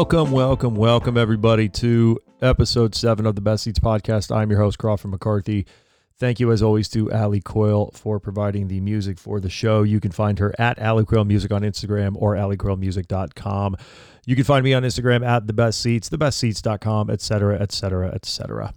Welcome, welcome, welcome, everybody, to episode seven of the Best Ceats podcast. I'm your host, Crawford McCarthy. Thank you, as always, to Ali Coyle for providing the music for the show. You can find her at Ali Coyle Music on Instagram or alicoylemusic.com. You can find me on Instagram at the best seats, thebestceats.com, etc., etc., etc.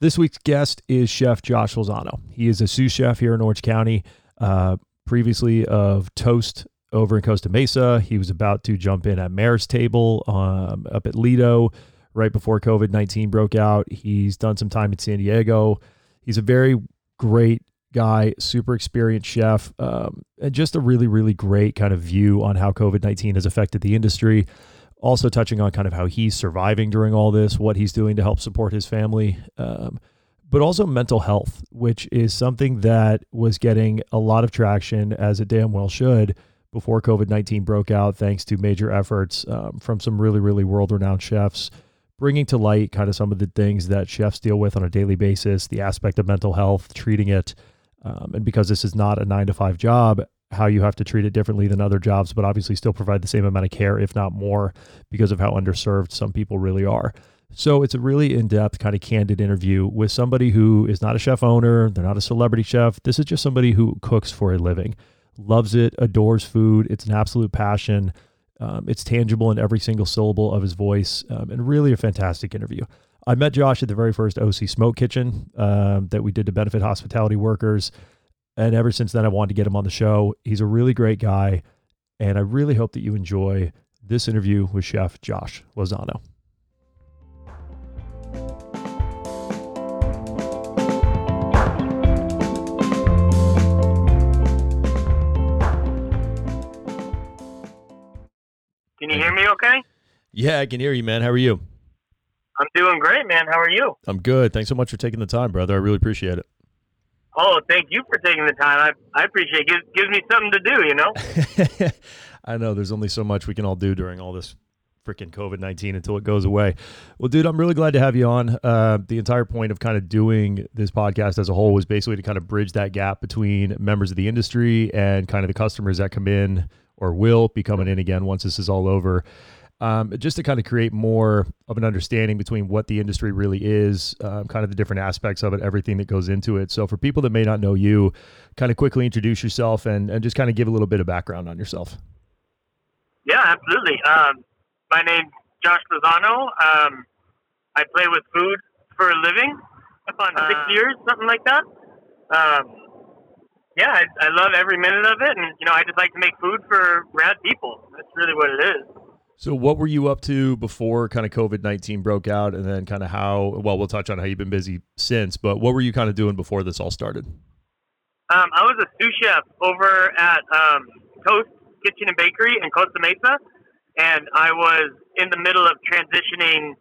This week's guest is Chef Josh Lozano. He is a sous chef here in Orange County, uh, previously of Toast over in Costa Mesa. He was about to jump in at Mayor's Table um, up at Lido right before COVID 19 broke out. He's done some time in San Diego. He's a very great guy, super experienced chef, um, and just a really, really great kind of view on how COVID 19 has affected the industry. Also, touching on kind of how he's surviving during all this, what he's doing to help support his family. Um, but also mental health, which is something that was getting a lot of traction, as it damn well should, before COVID 19 broke out, thanks to major efforts um, from some really, really world renowned chefs, bringing to light kind of some of the things that chefs deal with on a daily basis, the aspect of mental health, treating it. Um, and because this is not a nine to five job, how you have to treat it differently than other jobs, but obviously still provide the same amount of care, if not more, because of how underserved some people really are. So it's a really in depth, kind of candid interview with somebody who is not a chef owner. They're not a celebrity chef. This is just somebody who cooks for a living loves it, adores food. It's an absolute passion. Um, it's tangible in every single syllable of his voice, um, and really a fantastic interview. I met Josh at the very first OC Smoke Kitchen um, that we did to benefit hospitality workers. And ever since then, I wanted to get him on the show. He's a really great guy. And I really hope that you enjoy this interview with Chef Josh Lozano. Can you hear me okay? Yeah, I can hear you, man. How are you? I'm doing great, man. How are you? I'm good. Thanks so much for taking the time, brother. I really appreciate it. Oh, thank you for taking the time. I, I appreciate it. Gives, gives me something to do, you know? I know there's only so much we can all do during all this freaking COVID 19 until it goes away. Well, dude, I'm really glad to have you on. Uh, the entire point of kind of doing this podcast as a whole was basically to kind of bridge that gap between members of the industry and kind of the customers that come in or will be coming in again once this is all over. Um, just to kind of create more of an understanding between what the industry really is, um, kind of the different aspects of it, everything that goes into it. So, for people that may not know you, kind of quickly introduce yourself and, and just kind of give a little bit of background on yourself. Yeah, absolutely. Um, my name's Josh Lozano. Um, I play with food for a living. About uh, six years, something like that. Um, yeah, I, I love every minute of it, and you know, I just like to make food for rad people. That's really what it is. So, what were you up to before kind of COVID nineteen broke out, and then kind of how? Well, we'll touch on how you've been busy since, but what were you kind of doing before this all started? Um, I was a sous chef over at um, Toast Kitchen and Bakery in Costa Mesa, and I was in the middle of transitioning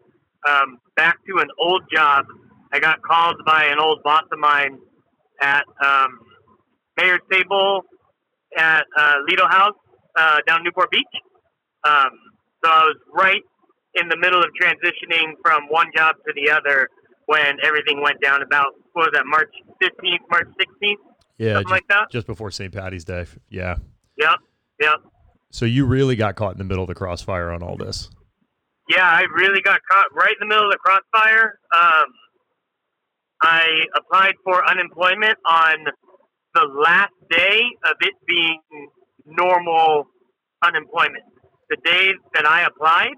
um, back to an old job. I got called by an old boss of mine at um, mayor's table at uh, Lido House uh, down Newport Beach. Um, so I was right in the middle of transitioning from one job to the other when everything went down about, what was that, March 15th, March 16th? Yeah, something just, like that. Just before St. Patty's Day. Yeah. Yep, yep. So you really got caught in the middle of the crossfire on all this. Yeah, I really got caught right in the middle of the crossfire. Um, I applied for unemployment on the last day of it being normal unemployment. The day that I applied,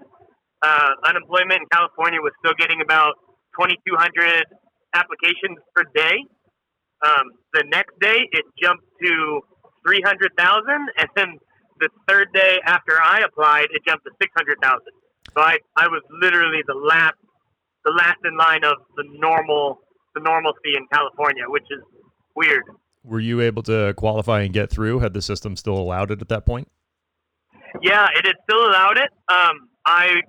uh, unemployment in California was still getting about 2,200 applications per day. Um, the next day, it jumped to 300,000, and then the third day after I applied, it jumped to 600,000. So I, I was literally the last, the last in line of the normal, the normalcy in California, which is weird. Were you able to qualify and get through? Had the system still allowed it at that point? Yeah, it had still allowed it. Um, I,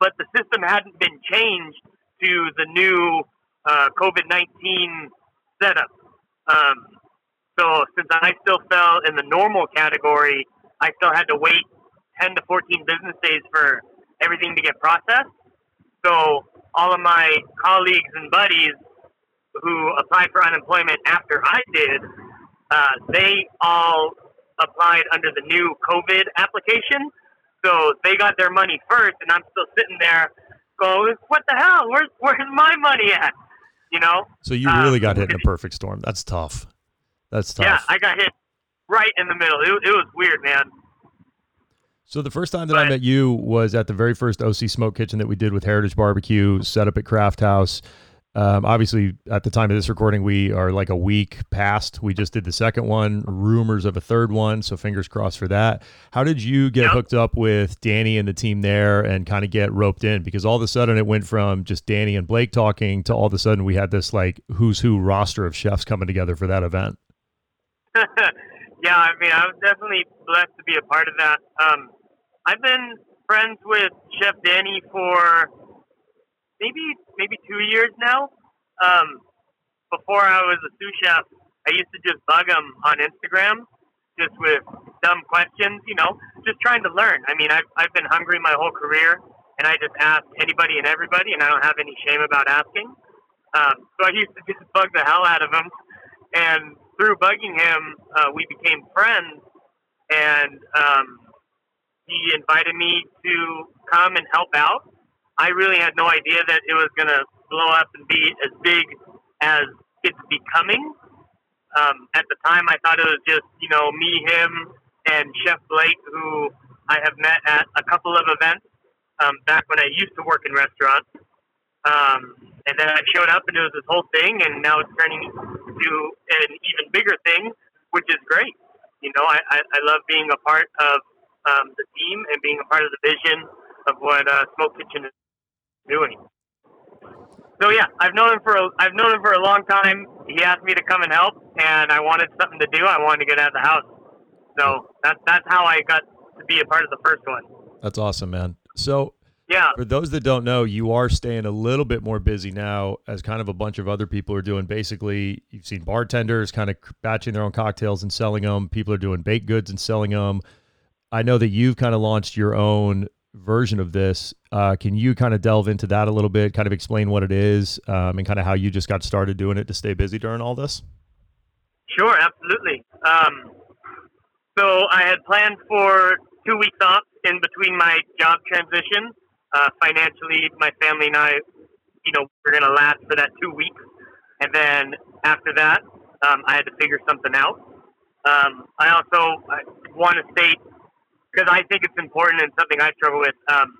but the system hadn't been changed to the new uh, COVID nineteen setup. Um, so since I still fell in the normal category, I still had to wait ten to fourteen business days for everything to get processed. So all of my colleagues and buddies who applied for unemployment after I did, uh, they all applied under the new COVID application. So they got their money first, and I'm still sitting there going, "What the hell? Where's where's my money at?" You know. So you really um, got hit in a perfect storm. That's tough. That's tough. Yeah, I got hit right in the middle. It, it was weird, man. So the first time that but, I met you was at the very first OC Smoke Kitchen that we did with Heritage Barbecue, set up at Craft House. Um, obviously, at the time of this recording, we are like a week past. We just did the second one, rumors of a third one. So fingers crossed for that. How did you get hooked up with Danny and the team there and kind of get roped in? Because all of a sudden it went from just Danny and Blake talking to all of a sudden we had this like who's who roster of chefs coming together for that event. yeah, I mean, I was definitely blessed to be a part of that. Um, I've been friends with Chef Danny for maybe maybe two years now. Um, before I was a sous chef, I used to just bug him on Instagram, just with dumb questions. You know, just trying to learn. I mean, I've I've been hungry my whole career, and I just ask anybody and everybody, and I don't have any shame about asking. Um, so I used to just bug the hell out of him, and through bugging him, uh, we became friends, and um, he invited me to come and help out I really had no idea that it was going to blow up and be as big as it's becoming. Um, at the time, I thought it was just, you know, me, him, and Chef Blake, who I have met at a couple of events um, back when I used to work in restaurants. Um, and then I showed up and it was this whole thing, and now it's turning into an even bigger thing, which is great. You know, I, I, I love being a part of um, the team and being a part of the vision of what uh, Smoke Kitchen is doing. So yeah, I've known him for a, I've known him for a long time. He asked me to come and help, and I wanted something to do. I wanted to get out of the house. So that's that's how I got to be a part of the first one. That's awesome, man. So yeah, for those that don't know, you are staying a little bit more busy now, as kind of a bunch of other people are doing. Basically, you've seen bartenders kind of batching their own cocktails and selling them. People are doing baked goods and selling them. I know that you've kind of launched your own version of this. Uh, can you kind of delve into that a little bit, kind of explain what it is, um, and kind of how you just got started doing it to stay busy during all this? Sure, absolutely. Um, so I had planned for two weeks off in between my job transition. Uh, financially, my family and I, you know, we're going to last for that two weeks, and then after that, um, I had to figure something out. Um, I also want to state because I think it's important and something I struggle with. Um,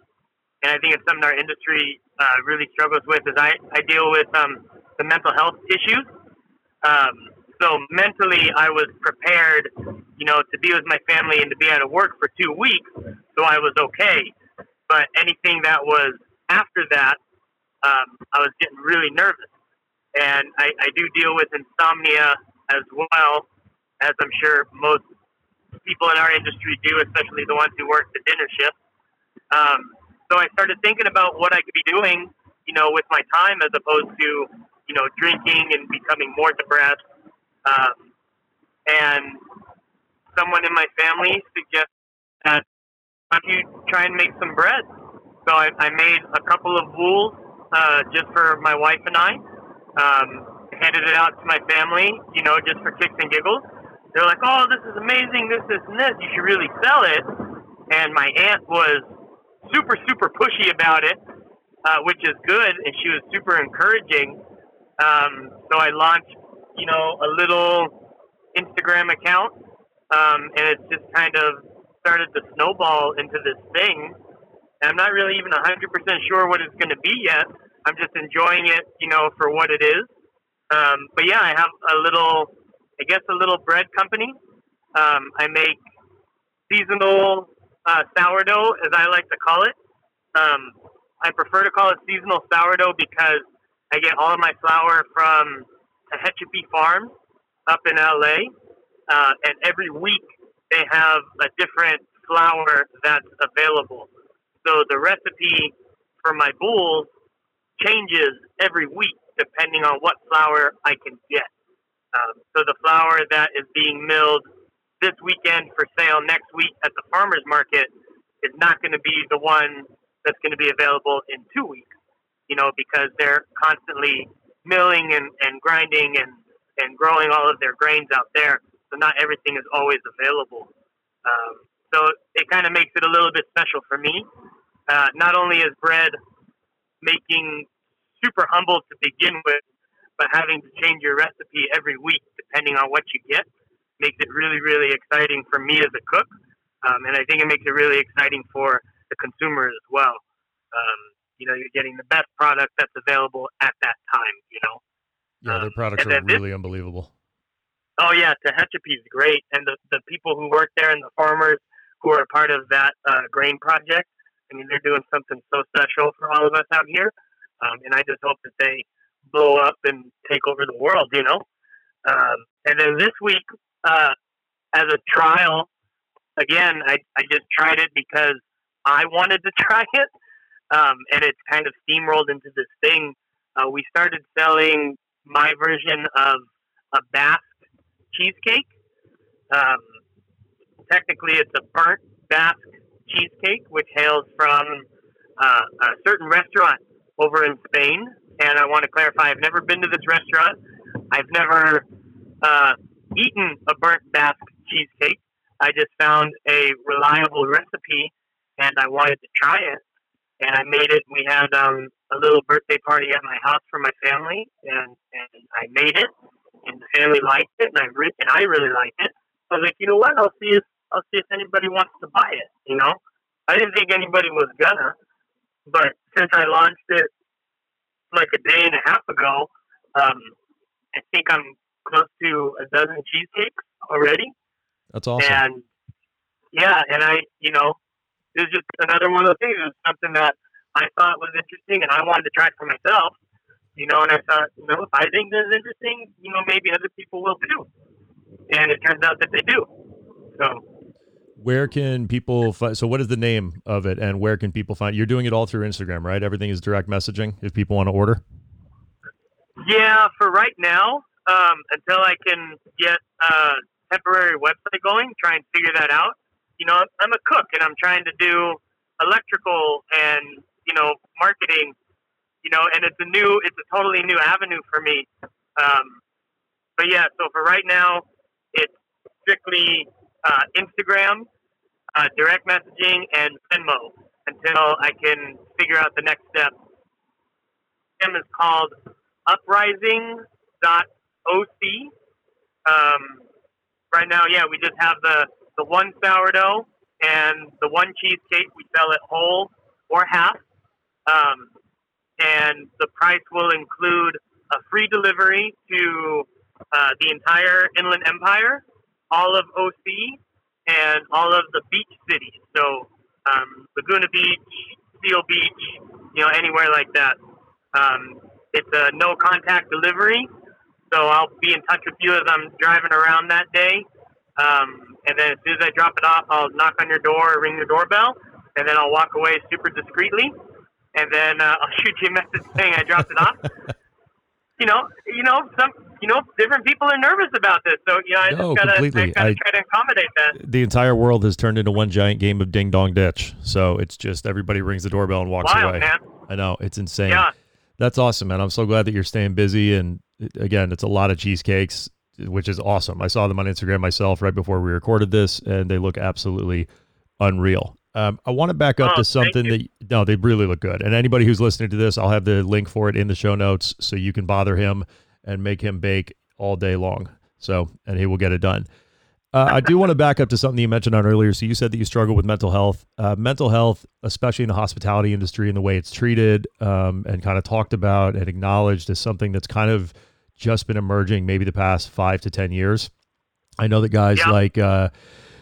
and I think it's something our industry uh, really struggles with. Is I, I deal with um, the mental health issues. Um, so mentally, I was prepared, you know, to be with my family and to be out of work for two weeks, so I was okay. But anything that was after that, um, I was getting really nervous, and I, I do deal with insomnia as well, as I'm sure most people in our industry do, especially the ones who work the dinner shift. Um, so I started thinking about what I could be doing, you know, with my time as opposed to, you know, drinking and becoming more depressed. Um, and someone in my family suggested that why don't you try and make some bread? So I, I made a couple of wools uh, just for my wife and I. Um, handed it out to my family, you know, just for kicks and giggles they're like, "Oh, this is amazing! This, this, and this. You should really sell it." And my aunt was super, super pushy about it, uh, which is good, and she was super encouraging. Um, so I launched, you know, a little Instagram account, um, and it just kind of started to snowball into this thing. And I'm not really even 100% sure what it's going to be yet. I'm just enjoying it, you know, for what it is. Um, but yeah, I have a little I guess, a little bread company. Um, I make seasonal uh, sourdough, as I like to call it. Um, I prefer to call it seasonal sourdough because I get all of my flour from a Tehachapi Farms. up in LA, uh, and every week they have a different flour that's available. So the recipe for my boules changes every week depending on what flour I can get. Um, so the flour that is being milled this weekend for sale next week at the farmers market is not going to be the one that's going to be available in two weeks. You know, because they're constantly milling and, and grinding and, and growing all of their grains out there. So not everything is always available. Um, so it kind of makes it a little bit special for me. Uh, not only is bread making super humble to begin with, but having to change your recipe every week depending on what you get makes it really, really exciting for me as a cook. Um, and I think it makes it really exciting for the consumer as well. Um, you know, you're getting the best product that's available at that time, you know. Yeah, their um, products um, are really this, unbelievable. Oh yeah, Tehachapi is great, and the the people who work there and the farmers who are a part of that uh, grain project. I mean, they're doing something so special for all of us out here, um, and I just hope that they blow up and take over the world. You know. Um, and then this week, uh, as a trial, again, I I just tried it because I wanted to try it, um, and it's kind of steamrolled into this thing. Uh, we started selling my version of a Basque cheesecake. Um, technically, it's a burnt Basque cheesecake, which hails from uh, a certain restaurant over in Spain. And I want to clarify, I've never been to this restaurant. I've never uh, eaten a burnt Basque cheesecake. I just found a reliable recipe, and I wanted to try it. And I made it. We had um, a little birthday party at my house for my family, and, and I made it and the family liked it, and I re- and I really liked it. I was like, you know what? I'll see if I'll see if anybody wants to buy it. You know, I didn't think anybody was gonna, but since I launched it like a day and a half ago, um, I think I'm close to a dozen cheesecakes already. That's awesome. And yeah, and I, you know, it was just another one of those things. It was something that I thought was interesting, and I wanted to try it for myself you know, and I thought, you know, if I think this is interesting, you know, maybe other people will too. And it turns out that they do. So, where can people find? So, what is the name of it, and where can people find? You're doing it all through Instagram, right? Everything is direct messaging. If people want to order. Yeah, for right now, um, until I can get a temporary website going, try and figure that out. You know, I'm a cook, and I'm trying to do electrical and you know marketing you know, and it's a new, it's a totally new avenue for me. Um, but yeah, so for right now, it's strictly uh, Instagram, uh, direct messaging, and Venmo until I can figure out the next step. Him is called uprising.oc. Um, right now, yeah, we just have the, the one sourdough and the one cheesecake. We sell it whole or half. Um, and the price will include a free delivery to uh, the entire Inland Empire, all of OC, and all of the beach cities. So um, Laguna Beach, Seal Beach, you know, anywhere like that. Um, it's a no contact delivery, so I'll be in touch with you as I'm driving around that day. Um, and then as soon as I drop it off, I'll knock on your door, or ring your doorbell, and then I'll walk away super discreetly and then uh, I'll shoot you a message saying I dropped it off. you know, you know, some, you know, different people are nervous about this, so you know, I no, just gotta, completely. I gotta I, try to accommodate that. The entire world has turned into one giant game of ding dong ditch, so it's just everybody rings the doorbell and walks Wild, away. Man. I know it's insane. Yeah. That's awesome, man. I'm so glad that you're staying busy. And again, it's a lot of cheesecakes, which is awesome. I saw them on Instagram myself right before we recorded this, and they look absolutely unreal. Um, I want to back up oh, to something that no, they really look good. And anybody who's listening to this, I'll have the link for it in the show notes, so you can bother him and make him bake all day long. So, and he will get it done. Uh, I do want to back up to something you mentioned on earlier. So you said that you struggle with mental health. Uh, mental health, especially in the hospitality industry and the way it's treated um, and kind of talked about and acknowledged, is something that's kind of just been emerging maybe the past five to ten years. I know that guys yeah. like. Uh,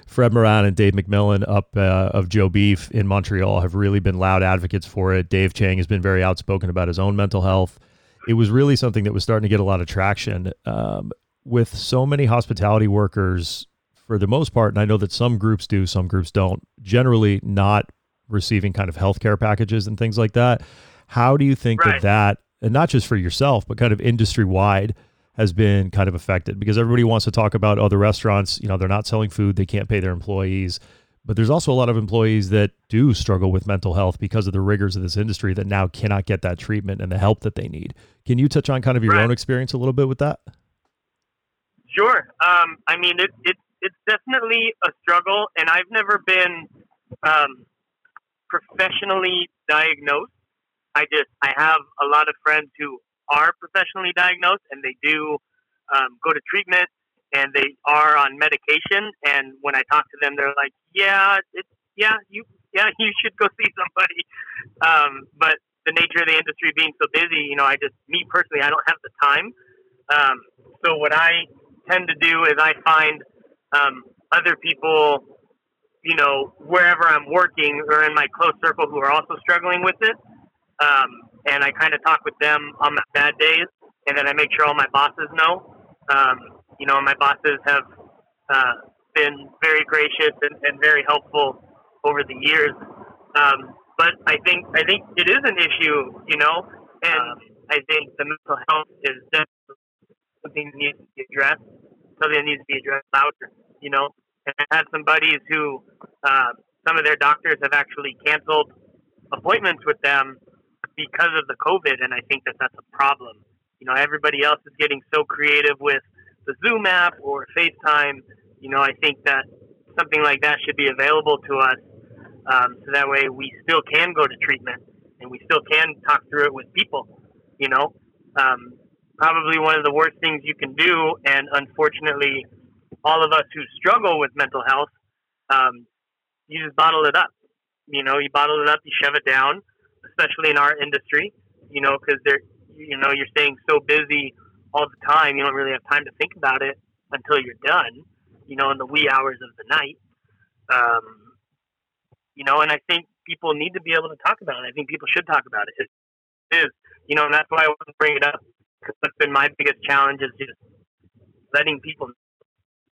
Fred Morin and Dave McMillan up uh, of Joe Beef in Montreal have really been loud advocates for it. Dave Chang has been very outspoken about his own mental health. It was really something that was starting to get a lot of traction. Um, with so many hospitality workers, for the most part, and I know that some groups do, some groups don't, generally not receiving kind of healthcare packages and things like that. How do you think Right. that that, and not just for yourself, but kind of industry wide, has been kind of affected? Because everybody wants to talk about other restaurants, you know, they're not selling food, they can't pay their employees. But there's also a lot of employees that do struggle with mental health because of the rigors of this industry that now cannot get that treatment and the help that they need. Can you touch on kind of your Right. own experience a little bit with that? Sure. Um, I mean, it, it, it's definitely a struggle, and I've never been um, professionally diagnosed. I just I have a lot of friends who are professionally diagnosed, and they do um, go to treatment, and they are on medication. And when I talk to them, they're like, "Yeah, it's yeah, you yeah, you should go see somebody." Um, but the nature of the industry being so busy, you know, I just me personally, I don't have the time. Um, so what I tend to do is I find um, other people, you know, wherever I'm working or in my close circle who are also struggling with it. Um, and I kind of talk with them on my bad days, and then I make sure all my bosses know. Um, you know, my bosses have uh, been very gracious and, and very helpful over the years. Um, but I think I think it is an issue, you know, and I think the mental health is definitely something that needs to be addressed, something that needs to be addressed louder, you know. And I had some buddies who, uh, some of their doctors have actually canceled appointments with them because of the COVID, and I think that that's a problem. You know, everybody else is getting so creative with the Zoom app or FaceTime. You know, I think that something like that should be available to us, um, so that way we still can go to treatment and we still can talk through it with people. You know, um, probably one of the worst things you can do, and unfortunately, all of us who struggle with mental health, um, you just bottle it up. You know, you bottle it up, you shove it down, especially in our industry. You know, because they're, you know, you're staying so busy all the time, you don't really have time to think about it until you're done. You know, in the wee hours of the night. Um, you know, and I think people need to be able to talk about it. I think people should talk about it. It is, you know, and that's why I want to bring it up. Because that's been my biggest challenge is just letting people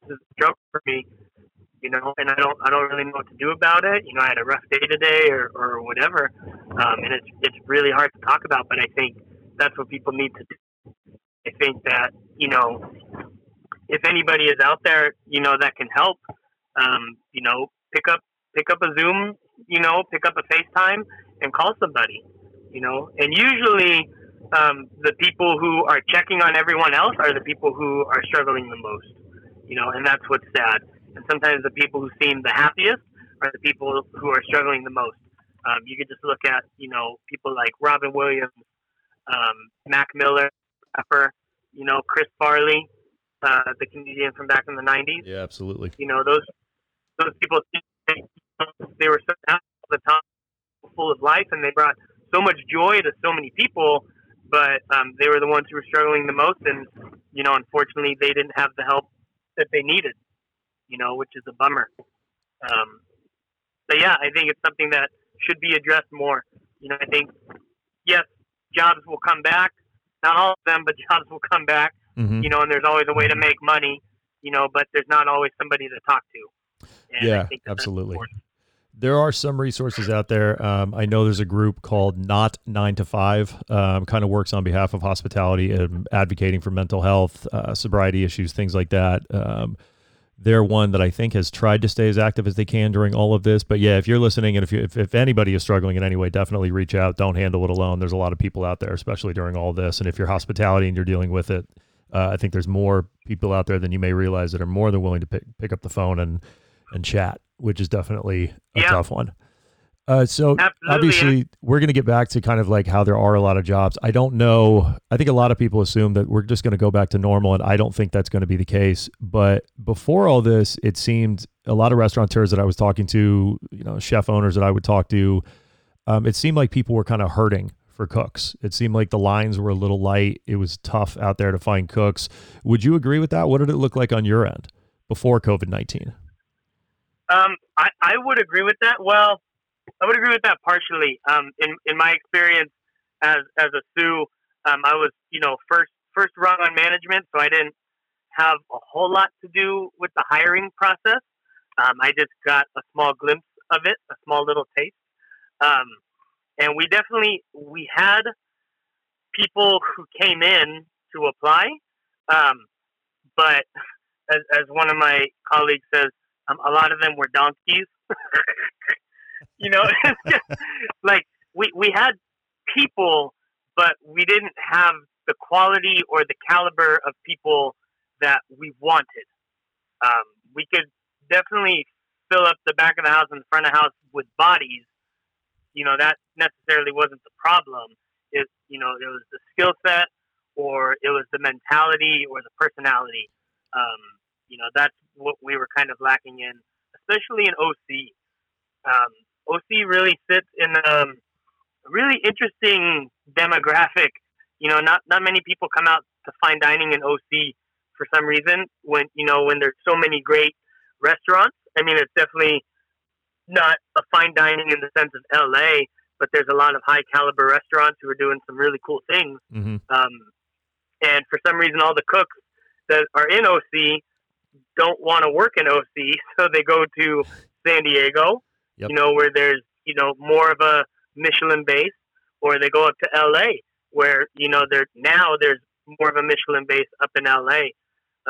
this is a struggle for me, you know, and I don't, I don't really know what to do about it. You know, I had a rough day today or, or whatever, um, and it's, it's really hard to talk about. But I think that's what people need to do. I think that you know, if anybody is out there, you know, that can help, um, you know, pick up, pick up a Zoom, you know, pick up a FaceTime and call somebody, you know, and usually. Um, the people who are checking on everyone else are the people who are struggling the most, you know, and that's what's sad. And sometimes the people who seem the happiest are the people who are struggling the most. Um, you could just look at, you know, people like Robin Williams, um, Mac Miller, Pepper, you know, Chris Farley, uh, the comedian from back in the '90s. Yeah, absolutely. You know, those those people they were so the time, full of life, and they brought so much joy to so many people. But um, they were the ones who were struggling the most, and you know, unfortunately, they didn't have the help that they needed. You know, which is a bummer. Um, but yeah, I think it's something that should be addressed more. You know, I think yes, jobs will come back. Not all of them, but jobs will come back. Mhm. You know, and there's always a way to make money. You know, but there's not always somebody to talk to. And I Yeah, that absolutely. There are some resources out there. Um, I know there's a group called Not Nine to Five, um, kind of works on behalf of hospitality and advocating for mental health, uh, sobriety issues, things like that. Um, they're one that I think has tried to stay as active as they can during all of this. But yeah, if you're listening and if, you, if, if anybody is struggling in any way, definitely reach out. Don't handle it alone. There's a lot of people out there, especially during all this. And if you're hospitality and you're dealing with it, uh, I think there's more people out there than you may realize that are more than willing to pick, pick up the phone and, and chat, which is definitely a Yeah. tough one. Uh, so Absolutely. obviously we're going to get back to kind of like how there are a lot of jobs. I don't know. I think a lot of people assume that we're just going to go back to normal, and I don't think that's going to be the case. But before all this, it seemed a lot of restaurateurs that I was talking to, you know, chef owners that I would talk to, um, it seemed like people were kind of hurting for cooks. It seemed like the lines were a little light. It was tough out there to find cooks. Would you agree with that? What did it look like on your end before COVID nineteen? Um, I, I would agree with that. Well, I would agree with that partially. Um, in in my experience as as a sous, um, I was you know first first rung on management, so I didn't have a whole lot to do with the hiring process. Um, I just got a small glimpse of it, a small little taste. Um, and we definitely we had people who came in to apply, um, but as, as one of my colleagues says, um, a lot of them were donkeys. you know, like we we had people, but we didn't have the quality or the caliber of people that we wanted. Um, we could definitely fill up the back of the house and the front of the house with bodies. You know, that necessarily wasn't the problem. It, you know, it was the skill set or it was the mentality or the personality. Um, you know, that's what we were kind of lacking in, especially in OC. Um, OC really sits in um, a really interesting demographic. You know, not not many people come out to fine dining in OC for some reason. When you know when there's so many great restaurants. I mean, it's definitely not a fine dining in the sense of LA, but there's a lot of high caliber restaurants who are doing some really cool things. Mm-hmm. Um, and for some reason, all the cooks that are in OC don't want to work in OC, so they go to San Diego, yep. you know, where there's you know more of a Michelin base, or they go up to LA, where you know there now there's more of a Michelin base up in LA.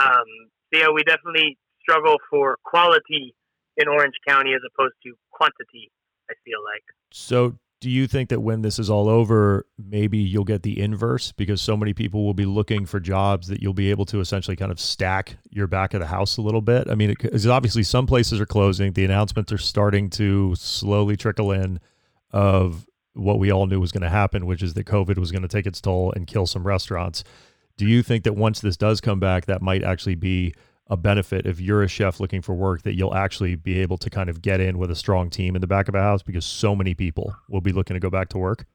Um, so yeah, we definitely struggle for quality in Orange County as opposed to quantity. I feel like. So, do you think that when this is all over, maybe you'll get the inverse because so many people will be looking for jobs that you'll be able to essentially kind of stack your back of the house a little bit? I mean, because obviously some places are closing. The announcements are starting to slowly trickle in of what we all knew was going to happen, which is that COVID was going to take its toll and kill some restaurants. Do you think that once this does come back, that might actually be a benefit if you're a chef looking for work that you'll actually be able to kind of get in with a strong team in the back of a house because so many people will be looking to go back to work?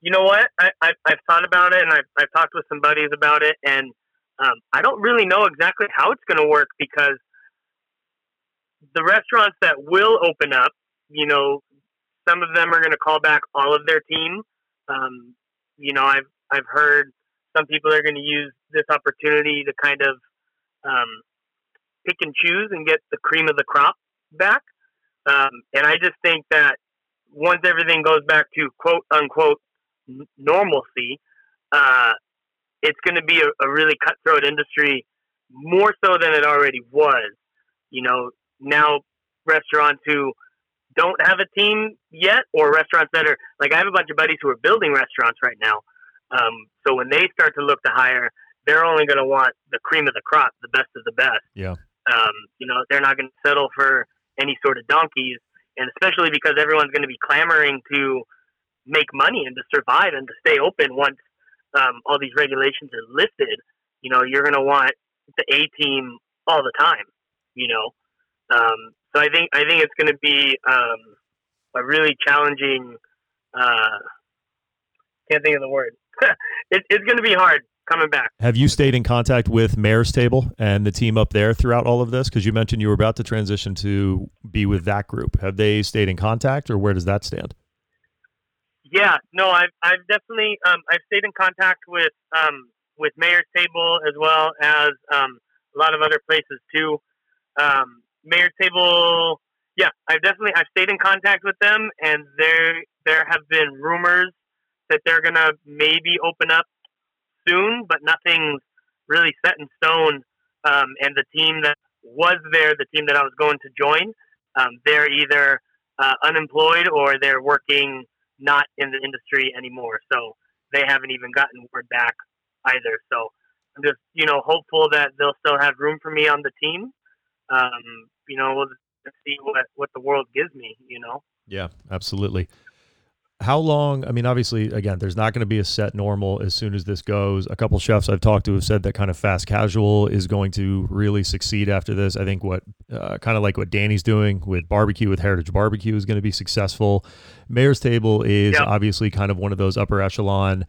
You know what? I, I, have thought about it and I've, I've talked with some buddies about it, and um, I don't really know exactly how it's going to work because the restaurants that will open up, you know, some of them are going to call back all of their team. Um, you know, I've I've heard some people are going to use this opportunity to kind of um, pick and choose and get the cream of the crop back. Um, and I just think that once everything goes back to quote unquote normalcy, uh, it's going to be a, a, really cutthroat industry more so than it already was. You know, now restaurants who don't have a team yet, or restaurants that are like I have a bunch of buddies who are building restaurants right now. Um, so when they start to look to hire, they're only going to want the cream of the crop, the best of the best. Yeah. Um, you know, they're not going to settle for any sort of donkeys, and especially because everyone's going to be clamoring to make money and to survive and to stay open once um, all these regulations are lifted. You know, you're going to want the A team all the time. You know, um, so I think I think it's going to be um, a really challenging. Uh, can't think of the word. it, it's going to be hard coming back. Have you stayed in contact with Mayor's Table and the team up there throughout all of this? Because you mentioned you were about to transition to be with that group. Have they stayed in contact, or where does that stand? Yeah, no, I've I've definitely um, I've stayed in contact with um, with Mayor's Table as well as um, a lot of other places too. Um, Mayor's Table, yeah, I've definitely I've stayed in contact with them, and there there have been rumors that they're gonna maybe open up soon, but nothing's really set in stone. Um, and the team that was there, the team that I was going to join, um, they're either uh, unemployed or they're working not in the industry anymore. So they haven't even gotten word back either. So I'm just, you know, hopeful that they'll still have room for me on the team. Um, you know, we'll see what, what the world gives me, you know? Yeah, absolutely how long i mean obviously again there's not going to be a set normal as soon as this goes. A couple chefs i've talked to have said that kind of fast casual is going to really succeed after this. I think what uh, kind of like what danny's doing with barbecue with heritage barbecue is going to be successful. Mayor's table is obviously kind of one of those upper echelon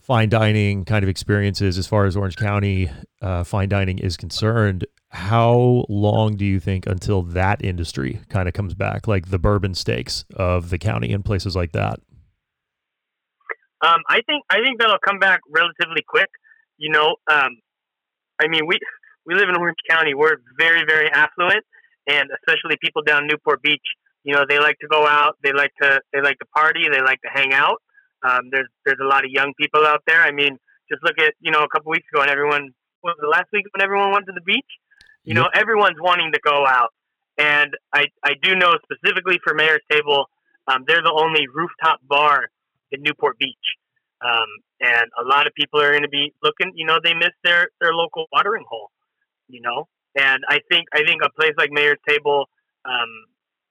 fine dining kind of experiences as far as orange county uh, fine dining is concerned how long do you think until that industry kind of comes back, like the bourbon steaks of the county and places like that? Um, I think I think that'll come back relatively quick. You know, um, I mean, we we live in Orange County. We're very very affluent, and especially people down Newport Beach. You know, they like to go out. They like to they like to party. They like to hang out. Um, there's there's a lot of young people out there. I mean, just look at you know a couple weeks ago, and everyone what was the last week when everyone went to the beach. You know, everyone's wanting to go out, and I I do know specifically for Mayor's Table, um, they're the only rooftop bar in Newport Beach. Um, and a lot of people are going to be looking. You know, they miss their their local watering hole. You know, and I think I think a place like Mayor's Table, um,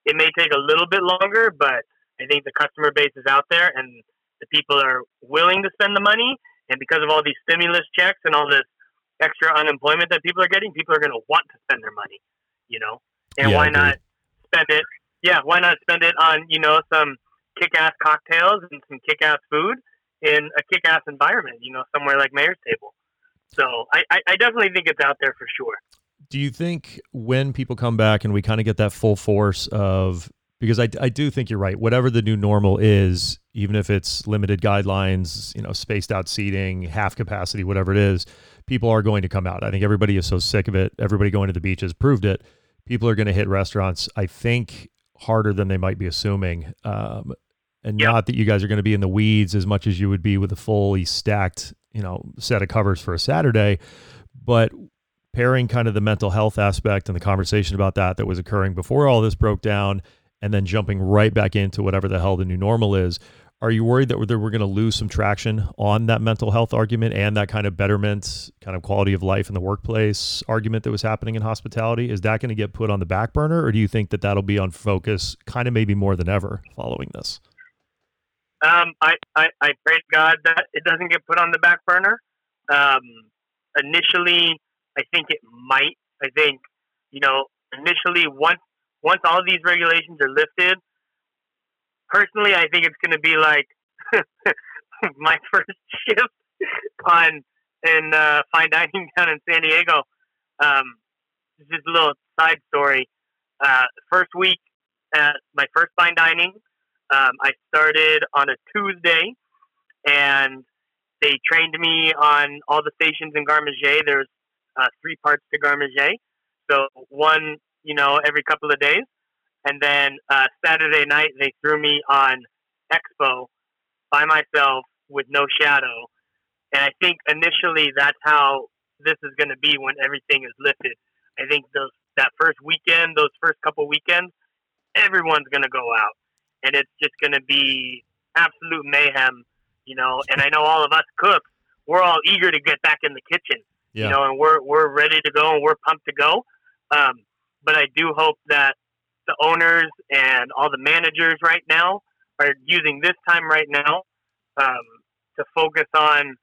it may take a little bit longer, but I think the customer base is out there, and the people are willing to spend the money. And because of all these stimulus checks and all this extra unemployment that people are getting, people are going to want to spend their money. You know, and yeah, why not spend it? Yeah, why not spend it on you know some kick-ass cocktails and some kick-ass food in a kick-ass environment, you know, somewhere like Mayor's Table. So I, I definitely think it's out there for sure. Do you think when people come back and we kind of get that full force of because I, I do think you're right. Whatever the new normal is, even if it's limited guidelines, you know, spaced out seating, half capacity, whatever it is, people are going to come out. I think everybody is so sick of it. Everybody going to the beach has proved it. People are going to hit restaurants. I think harder than they might be assuming. Um, and yep. not that you guys are going to be in the weeds as much as you would be with a fully stacked, you know, set of covers for a Saturday, but pairing kind of the mental health aspect and the conversation about that that was occurring before all this broke down and then jumping right back into whatever the hell the new normal is. Are you worried that we're, we're going to lose some traction on that mental health argument and that kind of betterment, kind of quality of life in the workplace argument that was happening in hospitality? Is that going to get put on the back burner, or do you think that that'll be on focus, kind of maybe more than ever following this? Um, I, I, I pray to God that it doesn't get put on the back burner. Um, initially, I think it might. I think, you know, initially once once all these regulations are lifted, personally, I think it's going to be like my first shift on in uh, fine dining down in San Diego. Um, just a little side story. Uh, first week at my first fine dining, um, I started on a Tuesday, and they trained me on all the stations in Garde Manger. There's uh, three parts to Garde Manger, so one, you know, every couple of days, and then uh, Saturday night they threw me on Expo by myself with no shadow, and I think initially that's how this is going to be when everything is lifted. I think those that first weekend, those first couple weekends, everyone's going to go out and it's just going to be absolute mayhem, you know. And I know all of us cooks, we're all eager to get back in the kitchen, yeah. you know, and we're we're ready to go and we're pumped to go. Um, but I do hope that the owners and all the managers right now are using this time right now um, to focus on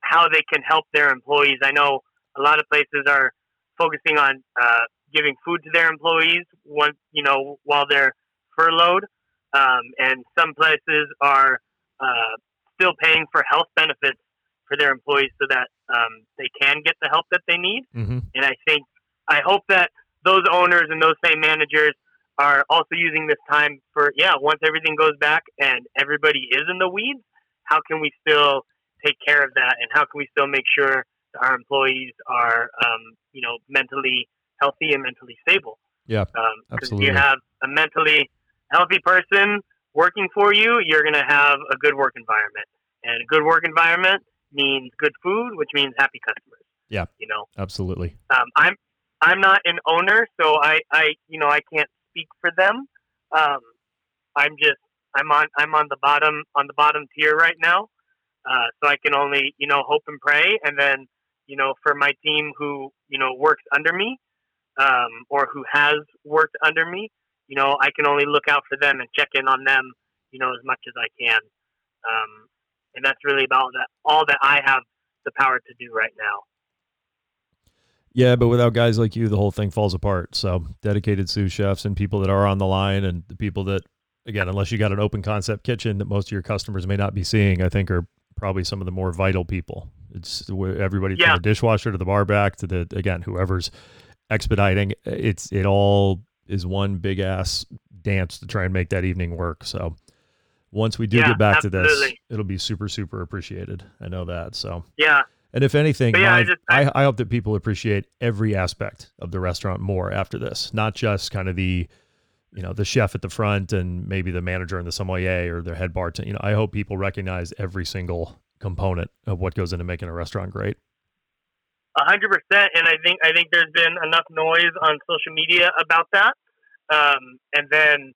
how they can help their employees. I know a lot of places are focusing on uh, giving food to their employees once you know while they're furloughed um, and some places are uh, still paying for health benefits for their employees so that um, they can get the help that they need. Mm-hmm. And I think I hope that those owners and those same managers are also using this time for yeah once everything goes back and everybody is in the weeds how can we still take care of that and how can we still make sure our employees are um, you know mentally healthy and mentally stable yeah um, absolutely you have a mentally healthy person working for you, you're going to have a good work environment. And a good work environment means good food, which means happy customers. Yeah. You know, absolutely. Um, I'm, I'm not an owner, so I, I, you know, I can't speak for them. Um, I'm just, I'm on, I'm on the bottom, on the bottom tier right now. Uh, so I can only, you know, hope and pray. And then, you know, for my team who, you know, works under me, um, or who has worked under me, you know, I can only look out for them and check in on them, you know, as much as I can. Um, and that's really about that, all that I have the power to do right now. Yeah, but without guys like you, the whole thing falls apart. So dedicated sous chefs and people that are on the line and the people that, again, unless you got an open concept kitchen that most of your customers may not be seeing, I think are probably some of the more vital people. It's everybody yeah. from the dishwasher to the bar back to the, again, whoever's expediting. It's, it all is one big ass dance to try and make that evening work. So once we do yeah, get back absolutely. to this, it'll be super, super appreciated. I know that. So yeah, And if anything, yeah, I just- I, I hope that people appreciate every aspect of the restaurant more after this, not just kind of the, you know, the chef at the front and maybe the manager and the sommelier or their head bartender. You know, I hope people recognize every single component of what goes into making a restaurant great. A hundred percent, and I think I think there's been enough noise on social media about that. Um, and then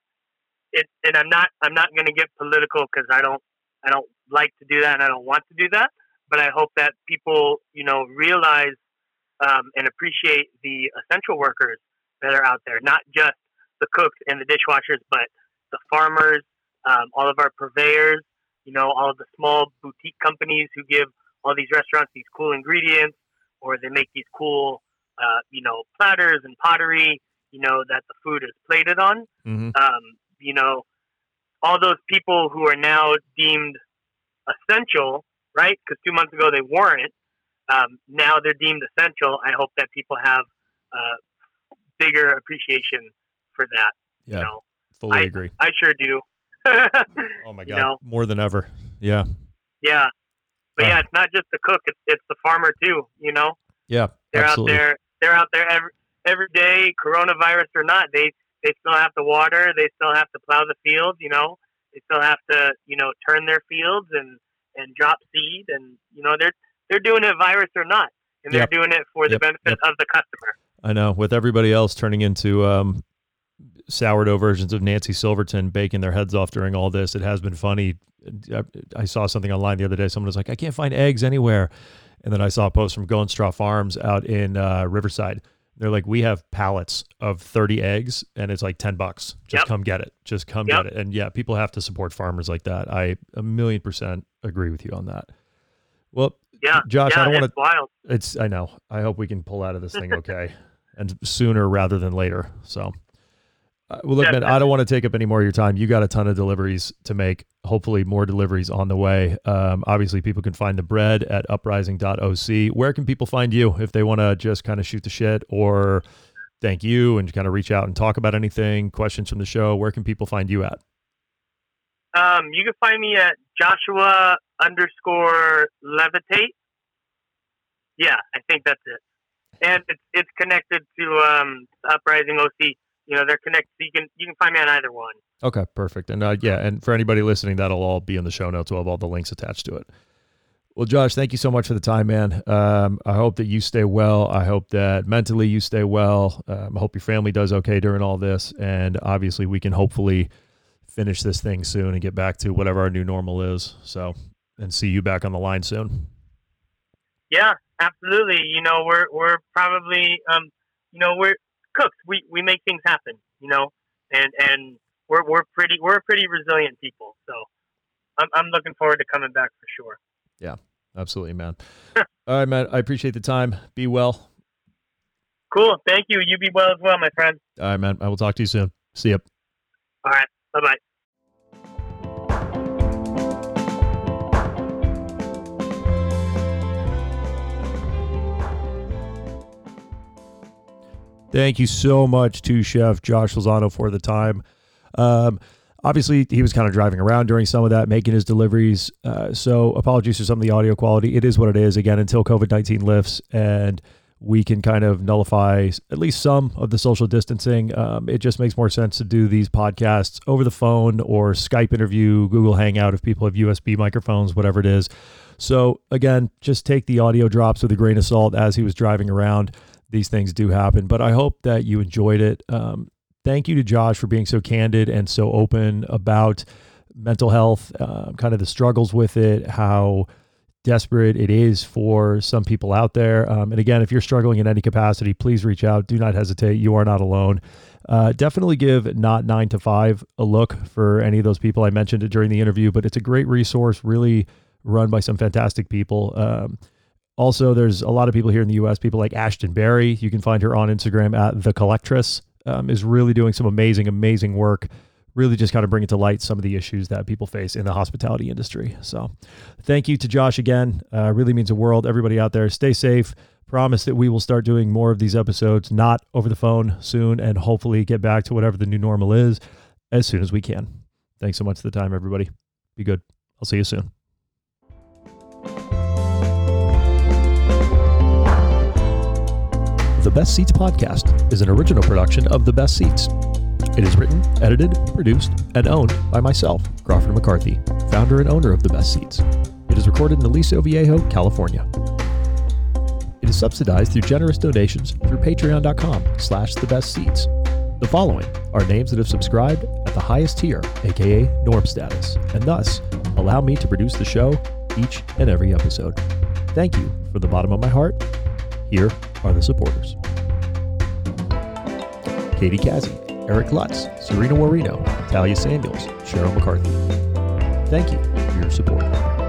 it, and I'm not I'm not going to get political because I don't I don't like to do that and I don't want to do that. But I hope that people you know realize um, and appreciate the essential workers that are out there, not just the cooks and the dishwashers, but the farmers, um, all of our purveyors, you know, all of the small boutique companies who give all these restaurants these cool ingredients or they make these cool, uh, you know, platters and pottery, you know, that the food is plated on. Mm-hmm. Um, you know, all those people who are now deemed essential, right? Because two months ago they weren't. Um, now they're deemed essential. I hope that people have uh, bigger appreciation for that. Yeah, You know, fully agree. I sure do. Oh my you god, know. more than ever. Yeah, yeah, but Uh. yeah, it's not just the cook; it's, it's the farmer too. You know. yeah, they're absolutely. out there they're out there every every day coronavirus or not they they still have to water they still have to plow the fields you know they still have to you know turn their fields and and drop seed and you know they're they're doing it virus or not and they're Yep. doing it for the Yep. benefit Yep. of the customer I know. With everybody else turning into um, sourdough versions of Nancy Silverton baking their heads off during all this, it has been funny. I, I saw something online the other day. Someone was like, "I can't find eggs anywhere," and then I saw a post from Going Straw Farms out in uh, Riverside. They're like, "We have pallets of thirty eggs, and it's like ten bucks. Just Yep. come get it. Just come Yep. get it." And yeah, people have to support farmers like that. I a million percent agree with you on that. Well, yeah Josh, yeah, I don't wanna- it's I know. I hope we can pull out of this thing okay, and sooner rather than later. So, well, look, man, I don't want to take up any more of your time. You got a ton of deliveries to make. Hopefully, more deliveries on the way. Um, obviously, people can find the bread at uprising.oc. Where can people find you if they want to just kind of shoot the shit or thank you and kind of reach out and talk about anything, questions from the show? Where can people find you at? um you can find me at joshua underscore levitate yeah i think that's it and it's it's connected to um uprising oc you know they're connected you can you can find me on either one Okay, perfect. And uh, yeah, and for anybody listening, that'll all be in the show notes. We'll have all the links attached to it. Well, Josh, thank you so much for the time, man. Um, I hope that you stay well. I hope that mentally you stay well. Um, I hope your family does okay during all this. And obviously, we can hopefully finish this thing soon and get back to whatever our new normal is. So, and see you back on the line soon. Yeah, absolutely. You know, we're we're probably um, you know, we're cooks. We we make things happen. You know, and and we're we're pretty we're pretty resilient people. So I'm I'm looking forward to coming back for sure. Yeah, absolutely, man. all right, man. I appreciate the time. Be well. Cool. Thank you. You be well as well, my friend. All right, man. I will talk to you soon. See ya. All right. Bye bye. Thank you so much to Chef Josh Lozano for the time. Um, obviously, he was kind of driving around during some of that, making his deliveries. Uh, so, apologies for some of the audio quality. It is what it is. Again, until COVID 19 lifts and we can kind of nullify at least some of the social distancing, um, it just makes more sense to do these podcasts over the phone or Skype interview, Google Hangout if people have USB microphones, whatever it is. So, again, just take the audio drops with a grain of salt as he was driving around these things do happen. But I hope that you enjoyed it. Um, thank you to Josh for being so candid and so open about mental health, uh, kind of the struggles with it, how desperate it is for some people out there. Um, and again, if you're struggling in any capacity, please reach out. Do not hesitate. You are not alone. Uh, definitely give Not Nine to Five a look for any of those people. I mentioned it during the interview, but it's a great resource, really run by some fantastic people. Um, also, there's a lot of people here in the U.S. People like Ashtin Berry. You can find her on Instagram at the Collectress. Um, is really doing some amazing, amazing work. Really, just kind of bringing to light some of the issues that people face in the hospitality industry. So, thank you to Josh again. Uh, really means the world. Everybody out there, stay safe. Promise that we will start doing more of these episodes, not over the phone soon, and hopefully get back to whatever the new normal is as soon as we can. Thanks so much for the time, everybody. Be good. I'll see you soon. The Best Ceats podcast is an original production of The Best Ceats. It is written, edited, produced, and owned by myself, Crawford McCarthy, founder and owner of The Best Ceats. It is recorded in Aliso Viejo, California. It is subsidized through generous donations through patreon.com slash the best ceats. The following are names that have subscribed at the highest tier, aka norm status, and thus allow me to produce the show each and every episode. Thank you from the bottom of my heart. Here are the supporters. Katie Kazzy, Eric Lutz, Serena Warino, Talia Samuels, Cheryl McCarthy. Thank you for your support.